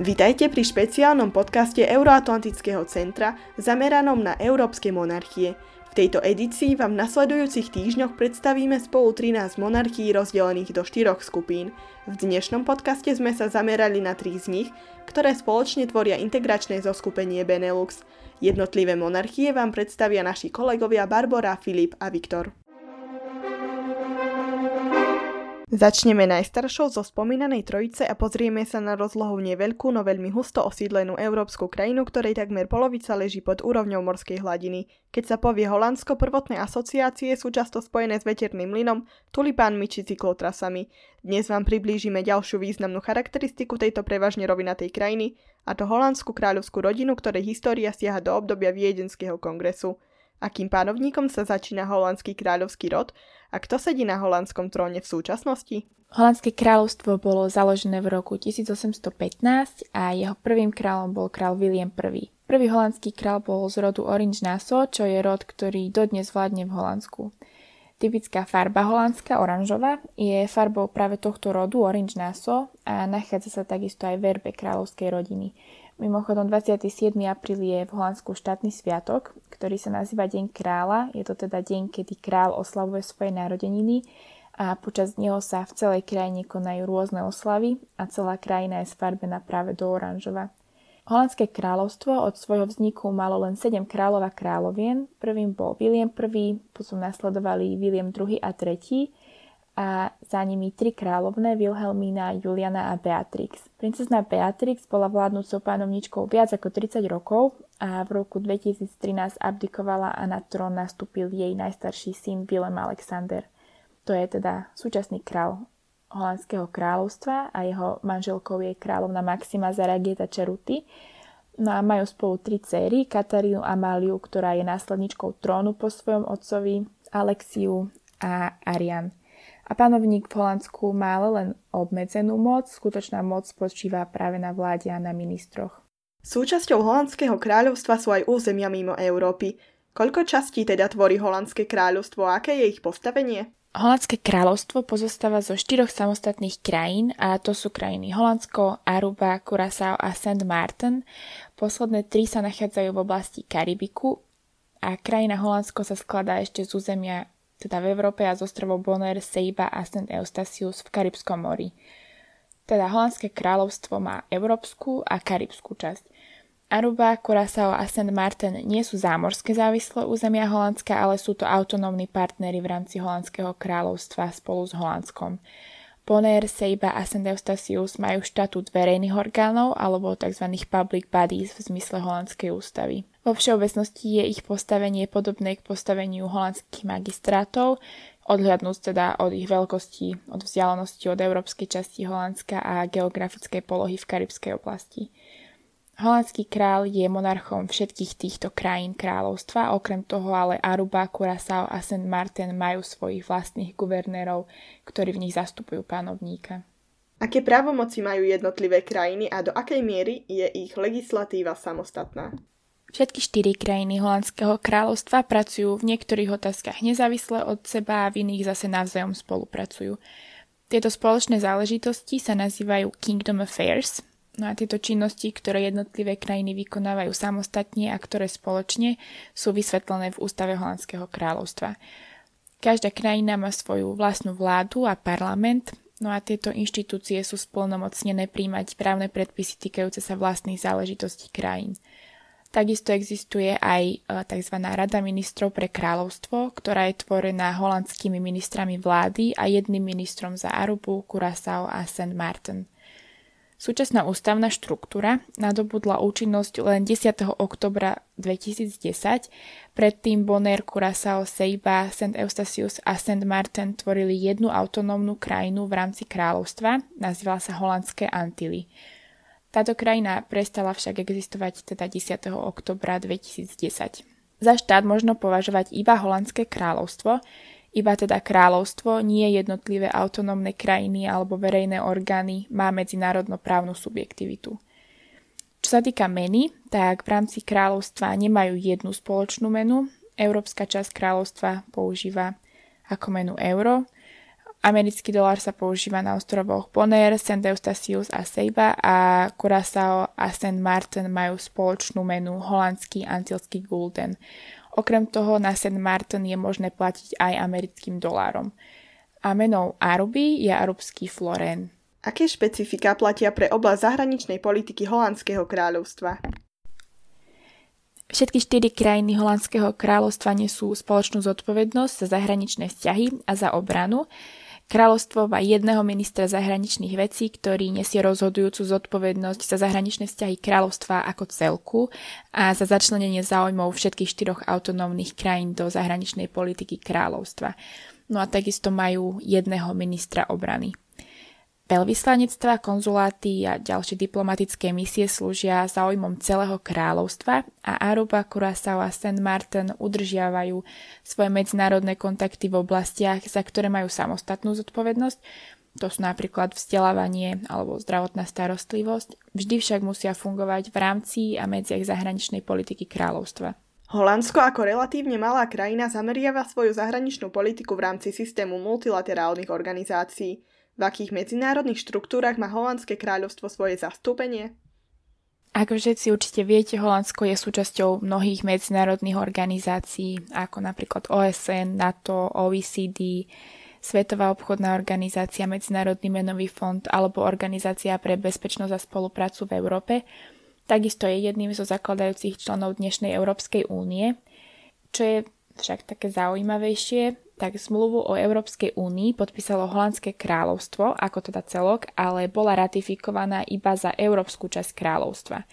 Vitajte pri špeciálnom podcaste Euroatlantického centra zameranom na európske monarchie. V tejto edícii vám v nasledujúcich týždňoch predstavíme spolu 13 monarchií rozdelených do štyroch skupín. V dnešnom podcaste sme sa zamerali na tri z nich, ktoré spoločne tvoria integračné zoskupenie Benelux. Jednotlivé monarchie vám predstavia naši kolegovia Barbara, Filip a Viktor. Začneme najstaršou zo spomínanej trojice a pozrieme sa na rozlohu neveľkú, no veľmi husto osídlenú európsku krajinu, ktorej takmer polovica leží pod úrovňou morskej hladiny. Keď sa povie Holandsko, prvotné asociácie sú často spojené s veterným mlynom, tulipánmi či cyklotrasami. Dnes vám priblížime ďalšiu významnú charakteristiku tejto prevažne rovinatej krajiny, a to holandskú kráľovskú rodinu, ktorej história siaha do obdobia Viedenského kongresu akým pánovníkom sa začína holandský kráľovský rod a kto sedí na holandskom tróne v súčasnosti? Holandské kráľovstvo bolo založené v roku 1815 a jeho prvým kráľom bol král William I. Prvý holandský král bol z rodu Orange Nassau, čo je rod, ktorý dodnes vládne v Holandsku. Typická farba holandská, oranžová, je farbou práve tohto rodu Orange Nassau a nachádza sa takisto aj verbe kráľovskej rodiny. Mimochodom 27. apríl je v Holandsku štátny sviatok, ktorý sa nazýva Deň kráľa. Je to teda deň, kedy král oslavuje svoje narodeniny a počas neho sa v celej krajine konajú rôzne oslavy a celá krajina je sfarbená práve do oranžova. Holandské kráľovstvo od svojho vzniku malo len 7 kráľov a kráľovien. Prvým bol William I, potom nasledovali William II a III a za nimi tri kráľovné Wilhelmína, Juliana a Beatrix. Princezna Beatrix bola vládnúcou pánovničkou viac ako 30 rokov a v roku 2013 abdikovala a na trón nastúpil jej najstarší syn Willem Alexander. To je teda súčasný král holandského kráľovstva a jeho manželkou je kráľovna Maxima Zaragieta Čeruty. No a majú spolu tri céry, Katarínu Amáliu, ktorá je následničkou trónu po svojom otcovi, Alexiu a Arian. A panovník v Holandsku má len obmedzenú moc, skutočná moc spočíva práve na vláde a na ministroch. Súčasťou holandského kráľovstva sú aj územia mimo Európy. Koľko častí teda tvorí holandské kráľovstvo a aké je ich postavenie? Holandské kráľovstvo pozostáva zo štyroch samostatných krajín a to sú krajiny Holandsko, Aruba, Curaçao a St. Martin. Posledné tri sa nachádzajú v oblasti Karibiku a krajina Holandsko sa skladá ešte z územia teda v Európe a z ostrovov Bonaire, Seiba a St. Eustatius v Karibskom mori. Teda Holandské kráľovstvo má európsku a karibskú časť. Aruba, Curaçao a St. Martin nie sú zámorské závislé územia Holandska, ale sú to autonómni partnery v rámci Holandského kráľovstva spolu s Holandskom. Bonaire, Seiba a St. Majú štatút verejných orgánov alebo tzv. public bodies v zmysle holandskej ústavy. Vo všeobecnosti je ich postavenie podobné k postaveniu holandských magistrátov, odhľadnúť teda od ich veľkosti, od vzdialenosti od európskej časti Holandska a geografickej polohy v karibskej oblasti. Holandský král je monarchom všetkých týchto krajín kráľovstva, okrem toho ale Aruba, Curaçao a St. Martin majú svojich vlastných guvernérov, ktorí v nich zastupujú pánovníka. Aké právomoci majú jednotlivé krajiny a do akej miery je ich legislatíva samostatná? Všetky štyri krajiny Holandského kráľovstva pracujú v niektorých otázkach nezávisle od seba a v iných zase navzájom spolupracujú. Tieto spoločné záležitosti sa nazývajú Kingdom Affairs, no a tieto činnosti, ktoré jednotlivé krajiny vykonávajú samostatne a ktoré spoločne sú vysvetlené v ústave Holandského kráľovstva. Každá krajina má svoju vlastnú vládu a parlament, no a tieto inštitúcie sú splnomocnené príjmať právne predpisy týkajúce sa vlastných záležitostí krajín. Takisto existuje aj e, tzv. Rada ministrov pre kráľovstvo, ktorá je tvorená holandskými ministrami vlády a jedným ministrom za Arubu, Curaçao a St. Martin. Súčasná ústavná štruktúra nadobudla účinnosť len 10. oktobra 2010, predtým Bonaire, Curaçao, Seiba, St. Eustatius a St. Martin tvorili jednu autonómnu krajinu v rámci kráľovstva, nazývala sa Holandské Antily. Táto krajina prestala však existovať teda 10. oktobra 2010. Za štát možno považovať iba Holandské kráľovstvo, iba teda kráľovstvo, nie jednotlivé autonómne krajiny alebo verejné orgány má medzinárodnoprávnu subjektivitu. Čo sa týka meny, tak v rámci kráľovstva nemajú jednu spoločnú menu. Európska časť kráľovstva používa ako menu euro, Americký dolár sa používa na ostrovoch Bonaire, St. Eustatius a Seiba a Curaçao a St. Martin majú spoločnú menu holandský antilský gulden. Okrem toho na St. Martin je možné platiť aj americkým dolárom. A menou Aruby je arubský florén. Aké špecifika platia pre oblasť zahraničnej politiky Holandského kráľovstva? Všetky štyri krajiny Holandského kráľovstva nesú spoločnú zodpovednosť za zahraničné vzťahy a za obranu, Kráľovstvo má jedného ministra zahraničných vecí, ktorý nesie rozhodujúcu zodpovednosť za zahraničné vzťahy kráľovstva ako celku a za začlenenie záujmov všetkých štyroch autonómnych krajín do zahraničnej politiky kráľovstva. No a takisto majú jedného ministra obrany. Veľvyslanectva, konzuláty a ďalšie diplomatické misie slúžia záujmom celého kráľovstva a Aruba, Curaçao a St. Martin udržiavajú svoje medzinárodné kontakty v oblastiach, za ktoré majú samostatnú zodpovednosť. To sú napríklad vzdelávanie alebo zdravotná starostlivosť. Vždy však musia fungovať v rámci a medziach zahraničnej politiky kráľovstva. Holandsko ako relatívne malá krajina zameriava svoju zahraničnú politiku v rámci systému multilaterálnych organizácií. V akých medzinárodných štruktúrach má Holandské kráľovstvo svoje zastúpenie? Ako všetci určite viete, Holandsko je súčasťou mnohých medzinárodných organizácií, ako napríklad OSN, NATO, OECD, Svetová obchodná organizácia, Medzinárodný menový fond alebo Organizácia pre bezpečnosť a spoluprácu v Európe. Takisto je jedným zo zakladajúcich členov dnešnej Európskej únie. Čo je však také zaujímavejšie, tak zmluvu o Európskej únii podpísalo Holandské kráľovstvo, ako teda celok, ale bola ratifikovaná iba za európsku časť kráľovstva.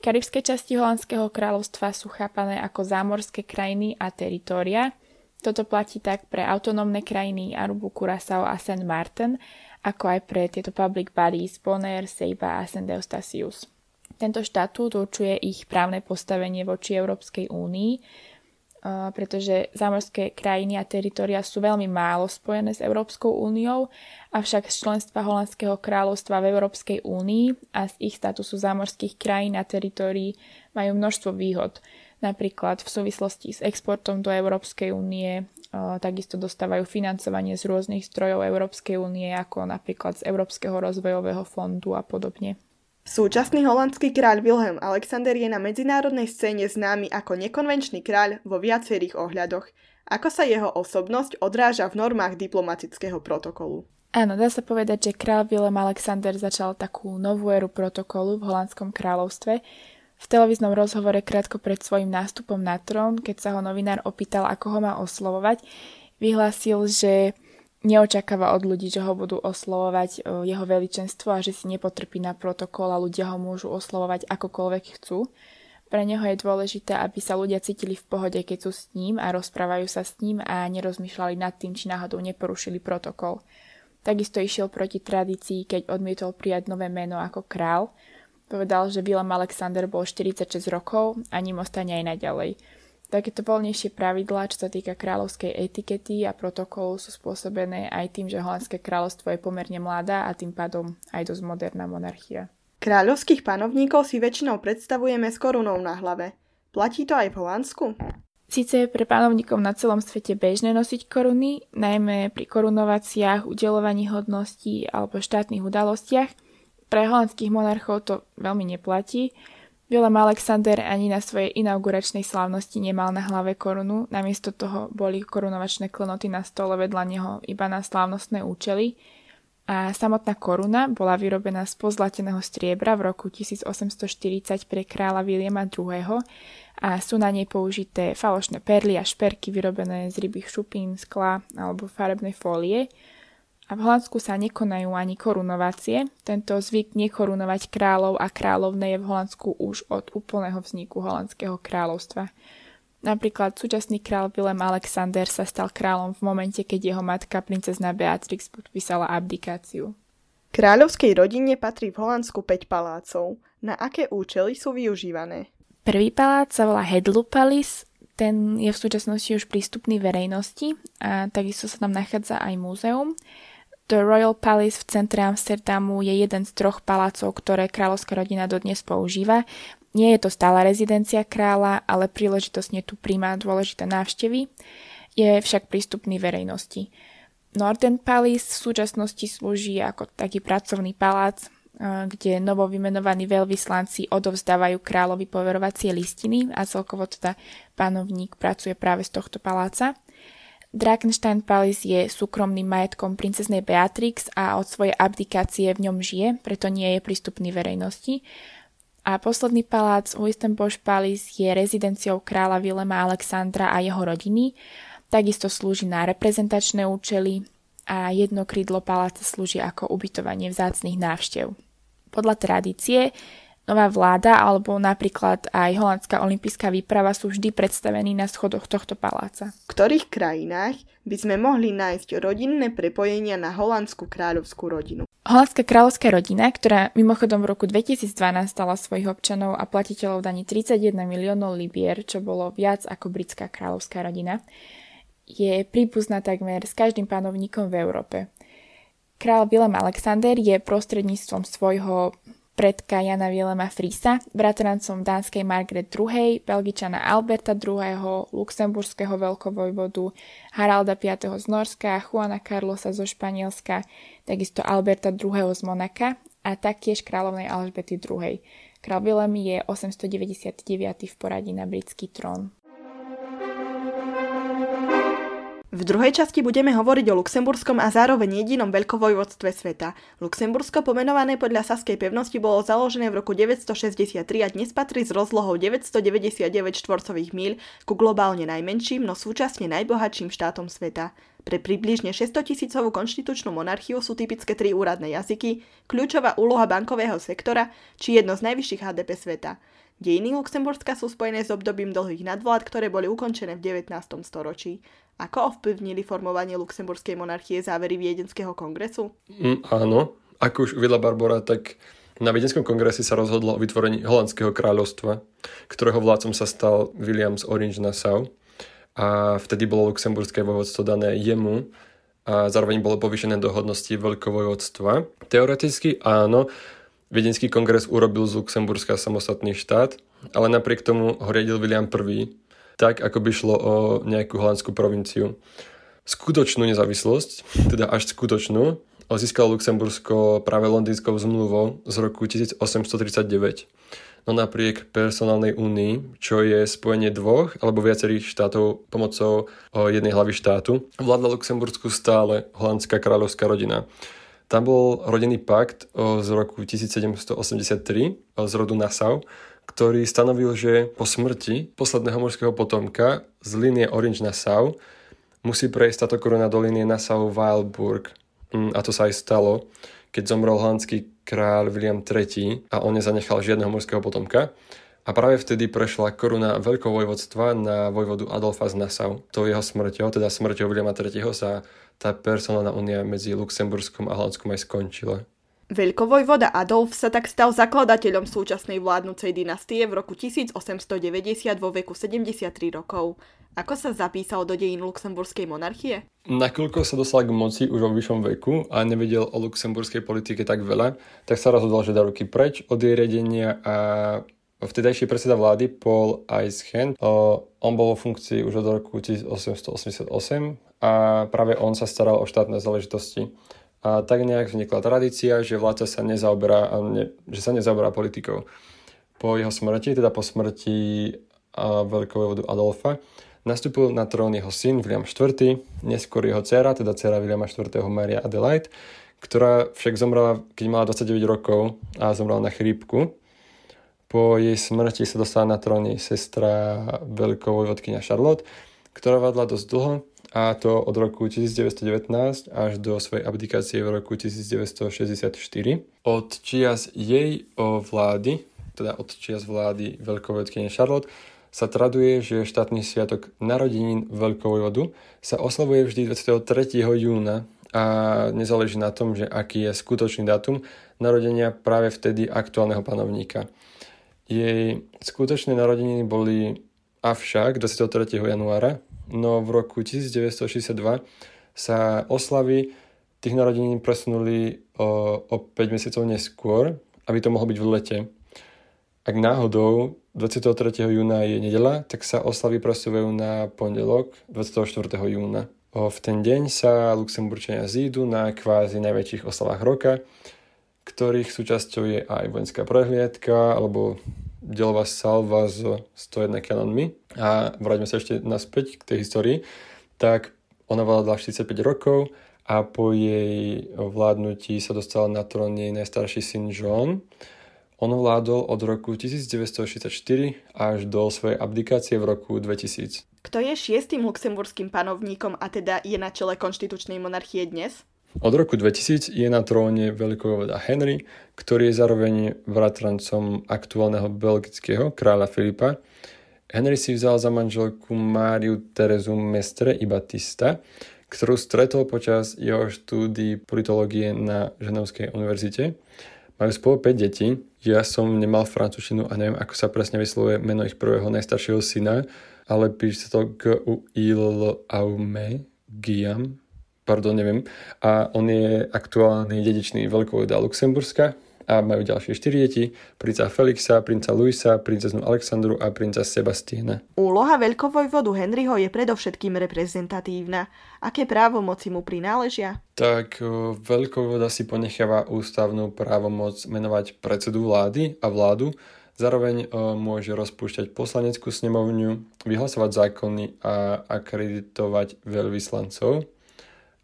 Karibské časti Holandského kráľovstva sú chápané ako zámorské krajiny a teritória. Toto platí tak pre autonómne krajiny Arubu, Curaçao a St. Martin, ako aj pre tieto public bodies Bonaire, Seiba a St. Eustatius. Tento štatút určuje ich právne postavenie voči Európskej únii, pretože zámorské krajiny a teritoria sú veľmi málo spojené s Európskou úniou, avšak z členstva Holandského kráľovstva v Európskej únii a z ich statusu zámorských krajín a teritórií majú množstvo výhod. Napríklad v súvislosti s exportom do Európskej únie takisto dostávajú financovanie z rôznych zdrojov Európskej únie, ako napríklad z Európskeho rozvojového fondu a podobne. Súčasný holandský kráľ Wilhelm Alexander je na medzinárodnej scéne známy ako nekonvenčný kráľ vo viacerých ohľadoch. Ako sa jeho osobnosť odráža v normách diplomatického protokolu? Áno, dá sa povedať, že kráľ Wilhelm Alexander začal takú novú éru protokolu v holandskom kráľovstve. V televíznom rozhovore krátko pred svojim nástupom na trón, keď sa ho novinár opýtal, ako ho má oslovovať, vyhlásil, že neočakáva od ľudí, že ho budú oslovovať e, jeho veličenstvo a že si nepotrpí na protokol a ľudia ho môžu oslovovať akokoľvek chcú. Pre neho je dôležité, aby sa ľudia cítili v pohode, keď sú s ním a rozprávajú sa s ním a nerozmýšľali nad tým, či náhodou neporušili protokol. Takisto išiel proti tradícii, keď odmietol prijať nové meno ako král. Povedal, že Willem Alexander bol 46 rokov a ním ostane aj naďalej. Takéto voľnejšie pravidlá, čo sa týka kráľovskej etikety a protokolu, sú spôsobené aj tým, že holandské kráľovstvo je pomerne mladá a tým pádom aj dosť moderná monarchia. Kráľovských panovníkov si väčšinou predstavujeme s korunou na hlave. Platí to aj v Holandsku? Sice je pre panovníkov na celom svete bežné nosiť koruny, najmä pri korunovaciách, udelovaní hodností alebo štátnych udalostiach. Pre holandských monarchov to veľmi neplatí, Willem Alexander ani na svojej inauguračnej slávnosti nemal na hlave korunu, namiesto toho boli korunovačné klenoty na stole vedľa neho iba na slávnostné účely. A samotná koruna bola vyrobená z pozlateného striebra v roku 1840 pre kráľa Williama II. a sú na nej použité falošné perly a šperky vyrobené z rybých šupín, skla alebo farebnej fólie, a v Holandsku sa nekonajú ani korunovácie. Tento zvyk nekorunovať kráľov a kráľovné je v Holandsku už od úplného vzniku holandského kráľovstva. Napríklad súčasný král Willem Alexander sa stal kráľom v momente, keď jeho matka princezna Beatrix podpísala abdikáciu. Kráľovskej rodine patrí v Holandsku 5 palácov. Na aké účely sú využívané? Prvý palác sa volá Hedlu Palace, ten je v súčasnosti už prístupný verejnosti a takisto sa tam nachádza aj múzeum. The Royal Palace v centre Amsterdamu je jeden z troch palácov, ktoré kráľovská rodina dodnes používa. Nie je to stála rezidencia kráľa, ale príležitosne tu príjma dôležité návštevy. Je však prístupný verejnosti. Norden Palace v súčasnosti slúži ako taký pracovný palác, kde novovymenovaní veľvyslanci odovzdávajú kráľovi poverovacie listiny a celkovo teda panovník pracuje práve z tohto paláca. Drakenstein Palace je súkromným majetkom princeznej Beatrix a od svojej abdikácie v ňom žije, preto nie je prístupný verejnosti. A posledný palác Huistenbosch Palace je rezidenciou kráľa Vilema Alexandra a jeho rodiny. Takisto slúži na reprezentačné účely a jedno krídlo paláca slúži ako ubytovanie vzácných návštev. Podľa tradície nová vláda alebo napríklad aj holandská olympijská výprava sú vždy predstavení na schodoch tohto paláca. V ktorých krajinách by sme mohli nájsť rodinné prepojenia na holandskú kráľovskú rodinu? Holandská kráľovská rodina, ktorá mimochodom v roku 2012 stala svojich občanov a platiteľov daní 31 miliónov libier, čo bolo viac ako britská kráľovská rodina, je príbuzná takmer s každým panovníkom v Európe. Král Willem Alexander je prostredníctvom svojho predka Jana Willema Frisa, bratrancom dánskej Margaret II, belgičana Alberta II, luxemburského veľkovojvodu, Haralda V. z Norska, Juana Carlosa zo Španielska, takisto Alberta II. z Monaka a taktiež kráľovnej Alžbety II. Král Willem je 899. v poradí na britský trón. V druhej časti budeme hovoriť o Luxemburskom a zároveň jedinom veľkovojvodstve sveta. Luxembursko, pomenované podľa Saskej pevnosti, bolo založené v roku 963 a dnes patrí s rozlohou 999 štvorcových míľ ku globálne najmenším, no súčasne najbohatším štátom sveta. Pre približne 600 tisícovú konštitučnú monarchiu sú typické tri úradné jazyky, kľúčová úloha bankového sektora či jedno z najvyšších HDP sveta. Dejiny Luxemburska sú spojené s obdobím dlhých nadvlád, ktoré boli ukončené v 19. storočí. Ako ovplyvnili formovanie luxemburskej monarchie závery Viedenského kongresu? Mm, áno, ako už uvedla Barbara, tak na Viedenskom kongrese sa rozhodlo o vytvorení holandského kráľovstva, ktorého vládcom sa stal William z Orange Nassau. A vtedy bolo luxemburské vojvodstvo dané jemu a zároveň bolo povýšené do hodnosti veľkovojvodstva. Teoreticky áno, Viedenský kongres urobil z Luxemburska samostatný štát, ale napriek tomu ho riadil William I, tak ako by šlo o nejakú holandskú provinciu. Skutočnú nezávislosť, teda až skutočnú, získalo Luxembursko práve londýnskou zmluvou z roku 1839. No napriek personálnej únii, čo je spojenie dvoch alebo viacerých štátov pomocou jednej hlavy štátu, vládla Luxembursku stále holandská kráľovská rodina. Tam bol rodinný pakt z roku 1783 z rodu Nassau, ktorý stanovil, že po smrti posledného mužského potomka z línie Orange Nassau musí prejsť táto koruna do línie Nassau-Weilburg. Mm, a to sa aj stalo, keď zomrel holandský kráľ William III a on nezanechal žiadneho mužského potomka. A práve vtedy prešla koruna veľkovojvodstva na vojvodu Adolfa z Nassau. To jeho smrťou, teda smrťou Williama III sa tá personálna únia medzi Luxemburskom a Holandskom aj skončila. Veľkovojvoda Adolf sa tak stal zakladateľom súčasnej vládnucej dynastie v roku 1890 vo veku 73 rokov. Ako sa zapísal do dejín luxemburskej monarchie? Nakoľko sa dostal k moci už vo vyššom veku a nevedel o luxemburskej politike tak veľa, tak sa rozhodol, že dá ruky preč od jej riadenia a vtedajší predseda vlády Paul Eischen, on bol vo funkcii už od roku 1888 a práve on sa staral o štátne záležitosti. A tak nejak vznikla tradícia, že vládca sa nezaoberá, ne, že sa nezaoberá politikou. Po jeho smrti, teda po smrti veľkovojvodu Adolfa, nastúpil na trón jeho syn William IV, neskôr jeho dcera, teda dcera Williama IV. Maria Adelaide, ktorá však zomrela, keď mala 29 rokov a zomrela na chrípku. Po jej smrti sa dostala na trón jej sestra veľkovojvodkynia Charlotte, ktorá vládla dosť dlho a to od roku 1919 až do svojej abdikácie v roku 1964. Od čias jej o vlády, teda od čias vlády veľkovojvodkyne Charlotte, sa traduje, že štátny sviatok narodenín veľkovojvodu sa oslavuje vždy 23. júna a nezáleží na tom, že aký je skutočný dátum narodenia práve vtedy aktuálneho panovníka. Jej skutočné narodeniny boli avšak 23. januára no v roku 1962 sa oslavy tých narodenín presunuli o, o 5 mesiacov neskôr, aby to mohlo byť v lete. Ak náhodou 23. júna je nedela, tak sa oslavy presúvajú na pondelok 24. júna. V ten deň sa Luxemburčania zídu na kvázi najväčších oslavách roka, ktorých súčasťou je aj vojenská prehliadka alebo delová salva s 101 kanonmi. A vráťme sa ešte naspäť k tej histórii. Tak ona vládla 45 rokov a po jej vládnutí sa dostala na trón jej najstarší syn John. On vládol od roku 1964 až do svojej abdikácie v roku 2000. Kto je šiestým luxemburským panovníkom a teda je na čele konštitučnej monarchie dnes? Od roku 2000 je na tróne veľkovojvoda Henry, ktorý je zároveň bratrancom aktuálneho belgického kráľa Filipa. Henry si vzal za manželku Máriu Terezu Mestre i Batista, ktorú stretol počas jeho štúdií politológie na Ženevskej univerzite. Majú spolu 5 detí. Ja som nemal francúzštinu a neviem, ako sa presne vyslovuje meno ich prvého najstaršieho syna, ale píše sa to g u i l aume Guillaume, pardon, neviem. A on je aktuálny dedičný veľkovojda Luxemburska a majú ďalšie 4 deti, princa Felixa, princa Luisa, princeznu Alexandru a princa Sebastiana. Úloha veľkovojvodu Henryho je predovšetkým reprezentatívna. Aké právomoci mu prináležia? Tak veľkovojvoda si ponecháva ústavnú právomoc menovať predsedu vlády a vládu, Zároveň môže rozpúšťať poslaneckú snemovňu, vyhlasovať zákony a akreditovať veľvyslancov.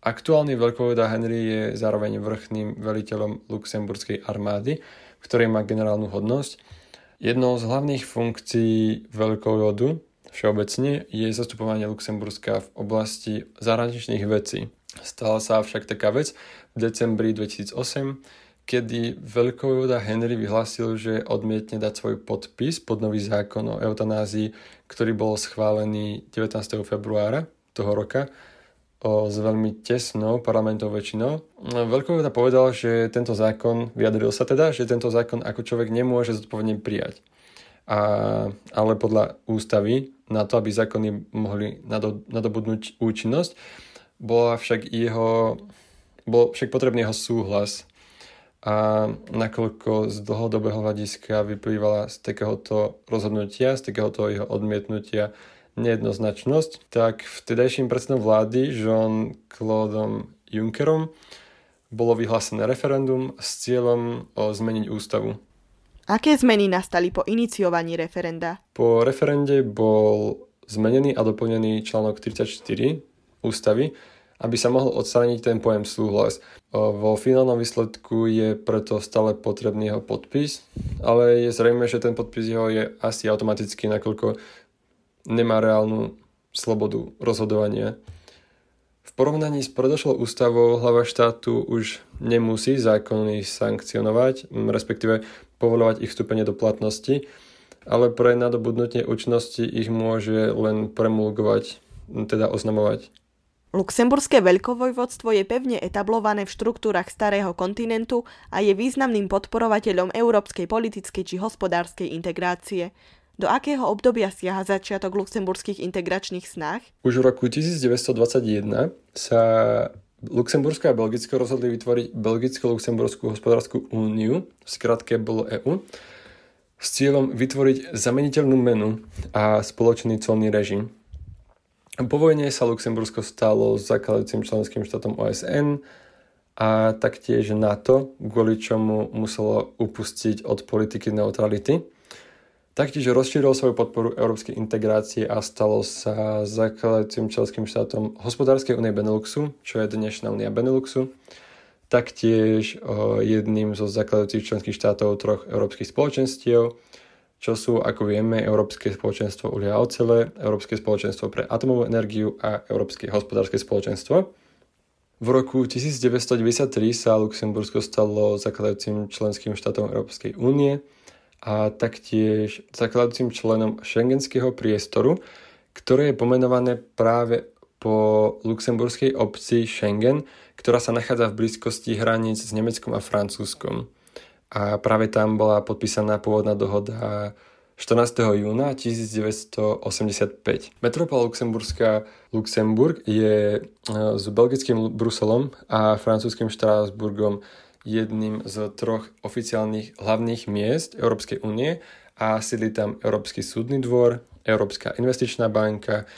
Aktuálny veľkovojda Henry je zároveň vrchným veliteľom luxemburskej armády, v má generálnu hodnosť. Jednou z hlavných funkcií veľkovodu všeobecne je zastupovanie Luxemburska v oblasti zahraničných vecí. Stala sa však taká vec v decembri 2008, kedy veľkovojvoda Henry vyhlásil, že odmietne dať svoj podpis pod nový zákon o eutanázii, ktorý bol schválený 19. februára toho roka s veľmi tesnou parlamentovou väčšinou. Veľkovojvoda povedal, že tento zákon, vyjadril sa teda, že tento zákon ako človek nemôže zodpovedne prijať. A, ale podľa ústavy, na to, aby zákony mohli nadobudnúť účinnosť, bola však jeho, bol však potrebný jeho súhlas a nakoľko z dlhodobého hľadiska vyplývala z takéhoto rozhodnutia, z takéhoto jeho odmietnutia nejednoznačnosť, tak vtedajším predsedom vlády Jean Claude Junckerom bolo vyhlásené referendum s cieľom o zmeniť ústavu. Aké zmeny nastali po iniciovaní referenda? Po referende bol zmenený a doplnený článok 34 ústavy, aby sa mohol odstrániť ten pojem súhlas. Vo finálnom výsledku je preto stále potrebný jeho podpis, ale je zrejme, že ten podpis jeho je asi automatický, nakoľko nemá reálnu slobodu rozhodovania. V porovnaní s predošlou ústavou hlava štátu už nemusí zákony sankcionovať, respektíve povolovať ich vstúpenie do platnosti, ale pre nadobudnutie účinnosti ich môže len premulgovať, teda oznamovať. Luxemburské veľkovojvodstvo je pevne etablované v štruktúrach starého kontinentu a je významným podporovateľom európskej politickej či hospodárskej integrácie. Do akého obdobia siaha začiatok luxemburských integračných snách? Už v roku 1921 sa Luxembursko a Belgicko rozhodli vytvoriť Belgicko-Luxemburskú hospodárskú úniu, v skratke bolo EU, s cieľom vytvoriť zameniteľnú menu a spoločný colný režim. Po vojne sa Luxembursko stalo zakladajúcim členským štátom OSN a taktiež NATO, kvôli čomu muselo upustiť od politiky neutrality. Taktiež rozšíril svoju podporu európskej integrácie a stalo sa zakladajúcim členským štátom hospodárskej únie Beneluxu, čo je dnešná únia Beneluxu. Taktiež jedným zo zakladajúcich členských štátov troch európskych spoločenstiev, čo sú, ako vieme, Európske spoločenstvo uhlia a ocele, Európske spoločenstvo pre atomovú energiu a Európske hospodárske spoločenstvo. V roku 1993 sa Luxembursko stalo zakladajúcim členským štátom Európskej únie a taktiež zakladajúcim členom šengenského priestoru, ktoré je pomenované práve po luxemburskej obci Schengen, ktorá sa nachádza v blízkosti hraníc s Nemeckom a Francúzskom a práve tam bola podpísaná pôvodná dohoda 14. júna 1985. Metropola Luxemburská Luxemburg je e, s belgickým Bruselom a francúzským Štrásburgom jedným z troch oficiálnych hlavných miest Európskej únie a sídli tam Európsky súdny dvor, Európska investičná banka,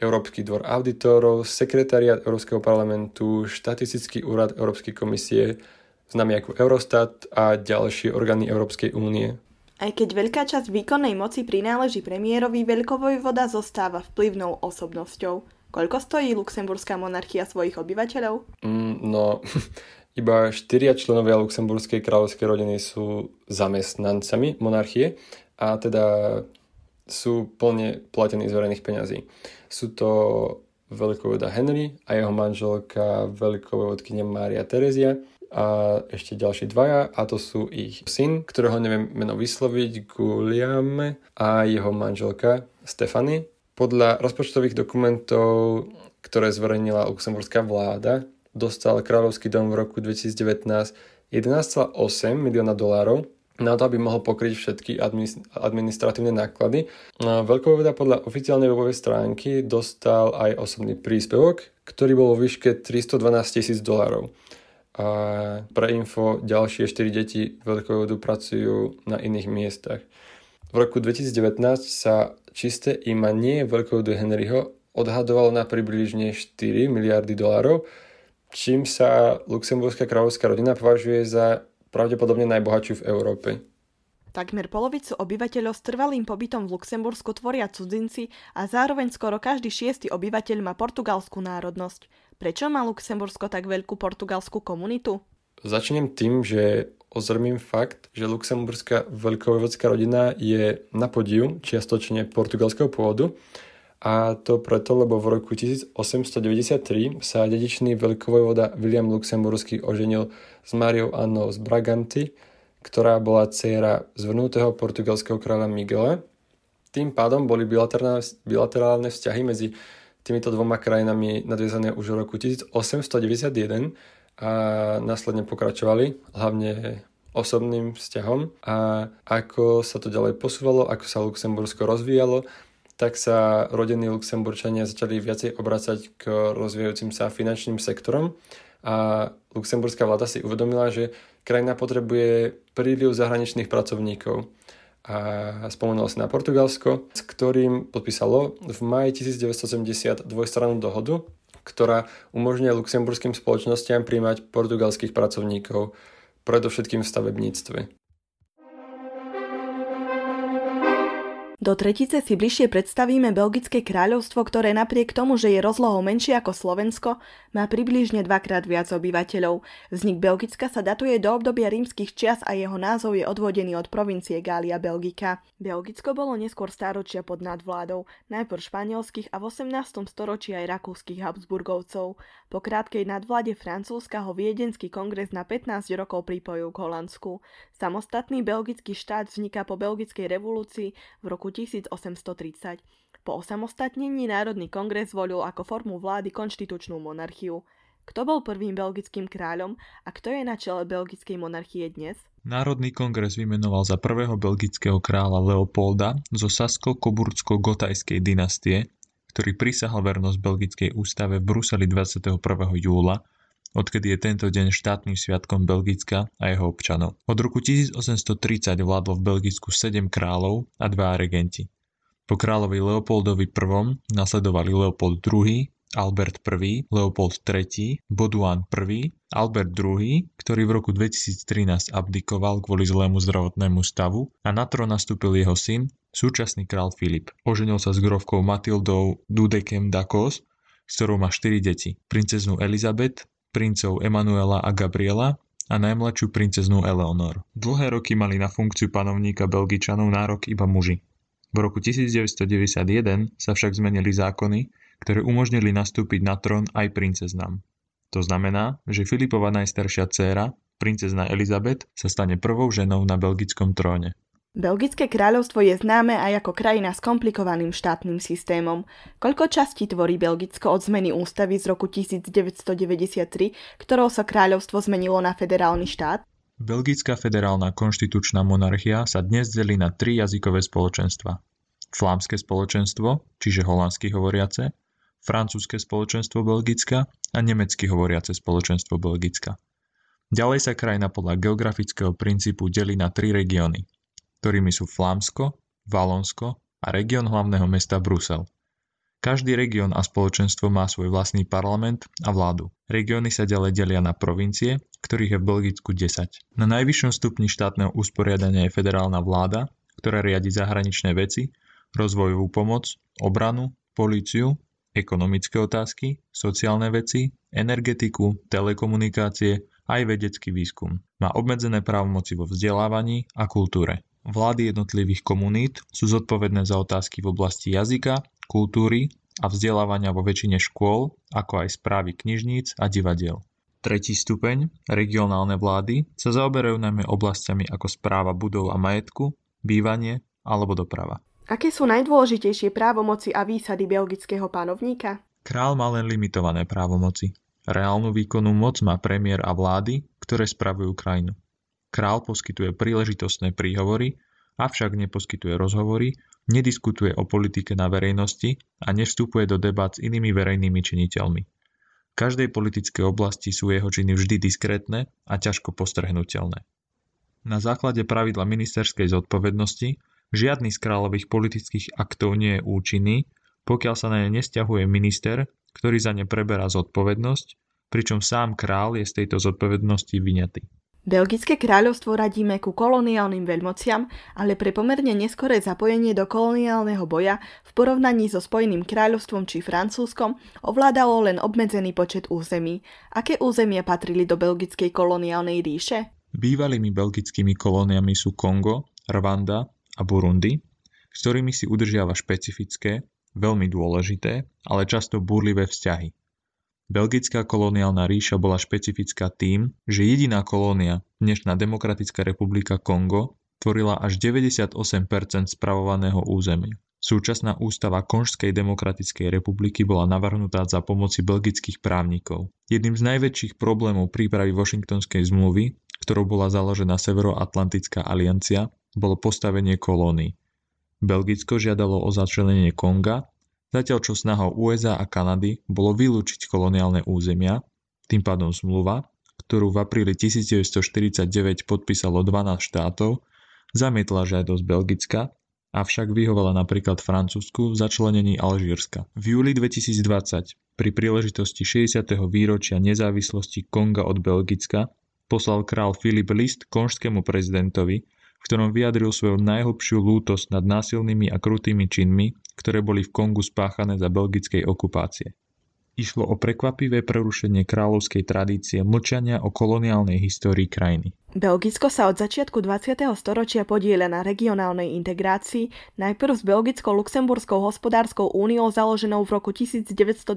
Európsky dvor auditorov, sekretariat Európskeho parlamentu, štatistický úrad Európskej komisie, známy ako Eurostat a ďalšie orgány Európskej únie. Aj keď veľká časť výkonnej moci prináleží premiérovi, veľkovojvoda zostáva vplyvnou osobnosťou. Koľko stojí luxemburská monarchia svojich obyvateľov? Mm, no, iba štyria členovia luxemburskej kráľovskej rodiny sú zamestnancami monarchie a teda sú plne platení z verejných peňazí. Sú to veľkovojvoda Henry a jeho manželka veľkovojvodkynia Mária Terezia a ešte ďalší dvaja a to sú ich syn, ktorého neviem meno vysloviť, Guliam a jeho manželka Stefany. Podľa rozpočtových dokumentov, ktoré zverejnila luxemburská vláda, dostal kráľovský dom v roku 2019 11,8 milióna dolárov na to, aby mohol pokryť všetky administratívne náklady. Veľkoveda podľa oficiálnej webovej stránky dostal aj osobný príspevok, ktorý bol vo výške 312 tisíc dolárov. A pre info ďalšie 4 deti Veľkovodu pracujú na iných miestach. V roku 2019 sa čisté imanie Veľkovodu Henryho odhadovalo na približne 4 miliardy dolárov, čím sa luxemburská kráľovská rodina považuje za pravdepodobne najbohatšiu v Európe. Takmer polovicu obyvateľov s trvalým pobytom v Luxembursku tvoria cudzinci a zároveň skoro každý šiestý obyvateľ má portugalskú národnosť. Prečo má Luxembursko tak veľkú portugalskú komunitu? Začnem tým, že ozrmím fakt, že luxemburská veľkovojvodská rodina je na podiu čiastočne portugalského pôvodu a to preto, lebo v roku 1893 sa dedičný veľkovojvoda William Luxemburský oženil s Máriou Annou z Braganty, ktorá bola dcéra zvrnutého portugalského kráľa Miguela. Tým pádom boli bilaterálne, vzťahy medzi týmito dvoma krajinami nadviezané už v roku 1891 a následne pokračovali, hlavne osobným vzťahom a ako sa to ďalej posúvalo, ako sa Luxembursko rozvíjalo, tak sa rodení Luxemburčania začali viacej obracať k rozvíjajúcim sa finančným sektorom a luxemburská vláda si uvedomila, že krajina potrebuje príliv zahraničných pracovníkov a spomenulo sa na Portugalsko, s ktorým podpísalo v maji 1970 dvojstrannú dohodu, ktorá umožňuje luxemburským spoločnostiam príjmať portugalských pracovníkov, predovšetkým v stavebníctve. Do tretice si bližšie predstavíme Belgické kráľovstvo, ktoré napriek tomu, že je rozlohou menšie ako Slovensko, má približne dvakrát viac obyvateľov. Vznik Belgicka sa datuje do obdobia rímskych čias a jeho názov je odvodený od provincie Gália Belgika. Belgicko bolo neskôr stáročia pod nadvládou, najprv španielských a v 18. storočí aj rakúskych Habsburgovcov. Po krátkej nadvláde Francúzska ho Viedenský kongres na 15 rokov pripojil k Holandsku. Samostatný belgický štát vzniká po belgickej revolúcii v roku 1830. Po osamostatnení Národný kongres zvolil ako formu vlády konštitučnú monarchiu. Kto bol prvým belgickým kráľom a kto je na čele belgickej monarchie dnes? Národný kongres vymenoval za prvého belgického kráľa Leopolda zo Sasko-Koburcko-Gotajskej dynastie, ktorý prisahal vernosť belgickej ústave v Bruseli 21. júla, odkedy je tento deň štátnym sviatkom Belgicka a jeho občanov. Od roku 1830 vládlo v Belgicku 7 kráľov a dva regenti. Po kráľovi Leopoldovi I nasledovali Leopold II, Albert I, Leopold III, Boduan I, Albert II, ktorý v roku 2013 abdikoval kvôli zlému zdravotnému stavu a na trón nastúpil jeho syn, súčasný král Filip. Oženil sa s grovkou Matildou Dudekem Dakos, s ktorou má 4 deti. Princeznu Elizabeth, princov Emanuela a Gabriela a najmladšiu princeznú Eleonor. Dlhé roky mali na funkciu panovníka Belgičanov nárok iba muži. V roku 1991 sa však zmenili zákony, ktoré umožnili nastúpiť na trón aj princeznám. To znamená, že Filipova najstaršia dcéra, princezna Elizabeth, sa stane prvou ženou na belgickom tróne. Belgické kráľovstvo je známe aj ako krajina s komplikovaným štátnym systémom. Koľko častí tvorí Belgicko od zmeny ústavy z roku 1993, ktorou sa kráľovstvo zmenilo na federálny štát? Belgická federálna konštitučná monarchia sa dnes delí na tri jazykové spoločenstva. Flámske spoločenstvo, čiže holandsky hovoriace, francúzske spoločenstvo Belgicka a nemecky hovoriace spoločenstvo Belgicka. Ďalej sa krajina podľa geografického princípu delí na tri regióny, ktorými sú Flámsko, Valonsko a región hlavného mesta Brusel. Každý región a spoločenstvo má svoj vlastný parlament a vládu. Regióny sa ďalej delia na provincie, ktorých je v Belgicku 10. Na najvyššom stupni štátneho usporiadania je federálna vláda, ktorá riadi zahraničné veci, rozvojovú pomoc, obranu, políciu, ekonomické otázky, sociálne veci, energetiku, telekomunikácie aj vedecký výskum. Má obmedzené právomoci vo vzdelávaní a kultúre. Vlády jednotlivých komunít sú zodpovedné za otázky v oblasti jazyka, kultúry a vzdelávania vo väčšine škôl, ako aj správy knižníc a divadiel. Tretí stupeň, regionálne vlády, sa zaoberajú najmä oblastiami ako správa budov a majetku, bývanie alebo doprava. Aké sú najdôležitejšie právomoci a výsady belgického panovníka? Král má len limitované právomoci. Reálnu výkonnú moc má premiér a vlády, ktoré spravujú krajinu. Král poskytuje príležitostné príhovory, avšak neposkytuje rozhovory Nediskutuje o politike na verejnosti a nevstupuje do debát s inými verejnými činiteľmi. V každej politickej oblasti sú jeho činy vždy diskrétne a ťažko postrehnutelné. Na základe pravidla ministerskej zodpovednosti žiadny z kráľových politických aktov nie je účinný, pokiaľ sa na ne nesťahuje minister, ktorý za ne preberá zodpovednosť, pričom sám král je z tejto zodpovednosti vyňatý. Belgické kráľovstvo radíme ku koloniálnym veľmociam, ale pre pomerne neskoré zapojenie do koloniálneho boja v porovnaní so Spojeným kráľovstvom či Francúzskom ovládalo len obmedzený počet území. Aké územia patrili do belgickej koloniálnej ríše? Bývalými belgickými kolóniami sú Kongo, Rwanda a Burundi, s ktorými si udržiava špecifické, veľmi dôležité, ale často búrlivé vzťahy. Belgická koloniálna ríša bola špecifická tým, že jediná kolónia, dnešná Demokratická republika Kongo, tvorila až 98% spravovaného územia. Súčasná ústava Konžskej demokratickej republiky bola navrhnutá za pomoci belgických právnikov. Jedným z najväčších problémov prípravy Washingtonskej zmluvy, ktorou bola založená Severoatlantická aliancia, bolo postavenie kolónií. Belgicko žiadalo o začlenenie Konga Zatiaľ čo snahou USA a Kanady bolo vylúčiť koloniálne územia, tým pádom zmluva, ktorú v apríli 1949 podpísalo 12 štátov, zamietla žiadosť Belgicka, avšak vyhovala napríklad Francúzsku v začlenení Alžírska. V júli 2020 pri príležitosti 60. výročia nezávislosti Konga od Belgicka poslal král Filip list konžskému prezidentovi, v ktorom vyjadril svoju najhlbšiu lútosť nad násilnými a krutými činmi, ktoré boli v Kongu spáchané za belgickej okupácie. Išlo o prekvapivé prerušenie kráľovskej tradície mlčania o koloniálnej histórii krajiny. Belgicko sa od začiatku 20. storočia podieľa na regionálnej integrácii, najprv s Belgicko-Luxemburskou hospodárskou úniou založenou v roku 1925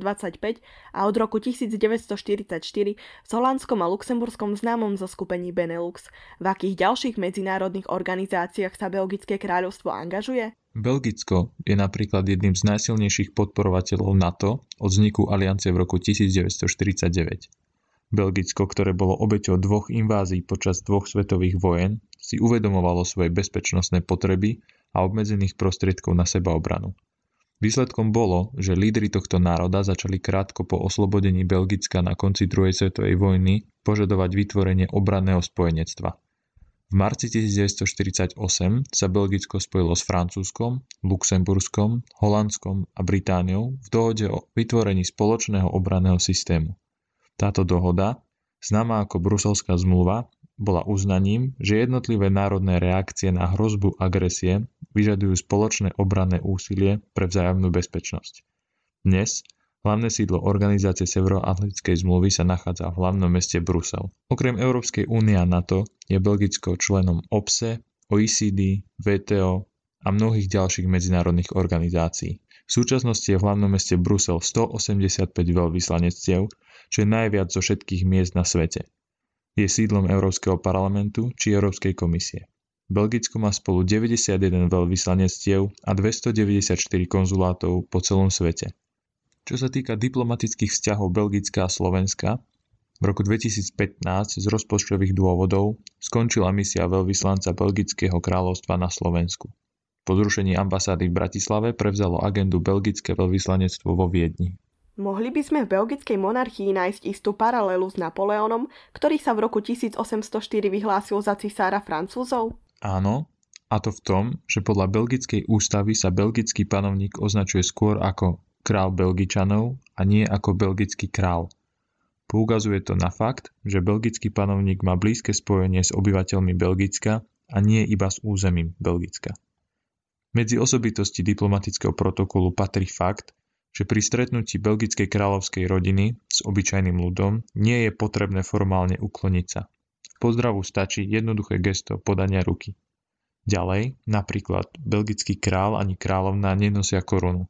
a od roku 1944 s Holandskom a Luxemburskom známom zo skupení Benelux. V akých ďalších medzinárodných organizáciách sa Belgické kráľovstvo angažuje? Belgicko je napríklad jedným z najsilnejších podporovateľov NATO od vzniku aliancie v roku 1949. Belgicko, ktoré bolo obeťou dvoch invázií počas dvoch svetových vojen, si uvedomovalo svoje bezpečnostné potreby a obmedzených prostriedkov na sebaobranu. Výsledkom bolo, že lídry tohto národa začali krátko po oslobodení Belgicka na konci druhej svetovej vojny požadovať vytvorenie obranného spojenectva. V marci 1948 sa Belgicko spojilo s Francúzskom, Luxemburskom, Holandskom a Britániou v dohode o vytvorení spoločného obranného systému. Táto dohoda, známa ako Bruselská zmluva, bola uznaním, že jednotlivé národné reakcie na hrozbu agresie vyžadujú spoločné obranné úsilie pre vzájomnú bezpečnosť. Dnes hlavné sídlo organizácie Severoatlantickej zmluvy sa nachádza v hlavnom meste Brusel. Okrem Európskej únie a NATO je Belgicko členom OPSE, OECD, VTO a mnohých ďalších medzinárodných organizácií. V súčasnosti je v hlavnom meste Brusel 185 veľvyslanectiev, čo je najviac zo všetkých miest na svete. Je sídlom Európskeho parlamentu či Európskej komisie. Belgicko má spolu 91 veľvyslanectiev a 294 konzulátov po celom svete. Čo sa týka diplomatických vzťahov Belgická a Slovenska, v roku 2015 z rozpočtových dôvodov skončila misia veľvyslanca Belgického kráľovstva na Slovensku. Po zrušení ambasády v Bratislave prevzalo agendu Belgické veľvyslanectvo vo Viedni. Mohli by sme v belgickej monarchii nájsť istú paralelu s Napoleónom, ktorý sa v roku 1804 vyhlásil za cisára Francúzov? Áno, a to v tom, že podľa belgickej ústavy sa belgický panovník označuje skôr ako král Belgičanov a nie ako belgický král. Poukazuje to na fakt, že belgický panovník má blízke spojenie s obyvateľmi Belgicka a nie iba s územím Belgicka. Medzi osobitosti diplomatického protokolu patrí fakt, že pri stretnutí belgickej kráľovskej rodiny s obyčajným ľudom nie je potrebné formálne ukloniť sa. V pozdravu stačí jednoduché gesto podania ruky. Ďalej, napríklad, belgický král ani kráľovna nenosia korunu.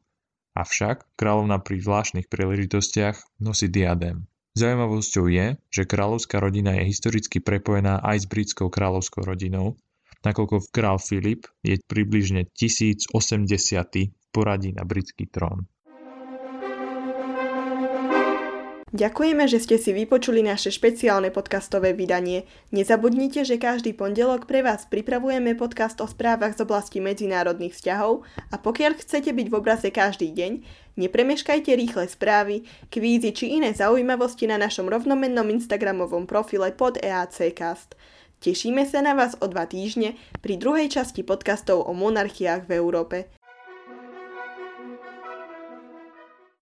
Avšak kráľovna pri zvláštnych príležitostiach nosí diadém. Zaujímavosťou je, že kráľovská rodina je historicky prepojená aj s britskou kráľovskou rodinou, nakoľko král Filip je približne 1080. poradí na britský trón. Ďakujeme, že ste si vypočuli naše špeciálne podcastové vydanie. Nezabudnite, že každý pondelok pre vás pripravujeme podcast o správach z oblasti medzinárodných vzťahov a pokiaľ chcete byť v obraze každý deň, nepremeškajte rýchle správy, kvízy či iné zaujímavosti na našom rovnomennom Instagramovom profile pod EACcast. Tešíme sa na vás o dva týždne pri druhej časti podcastov o monarchiách v Európe.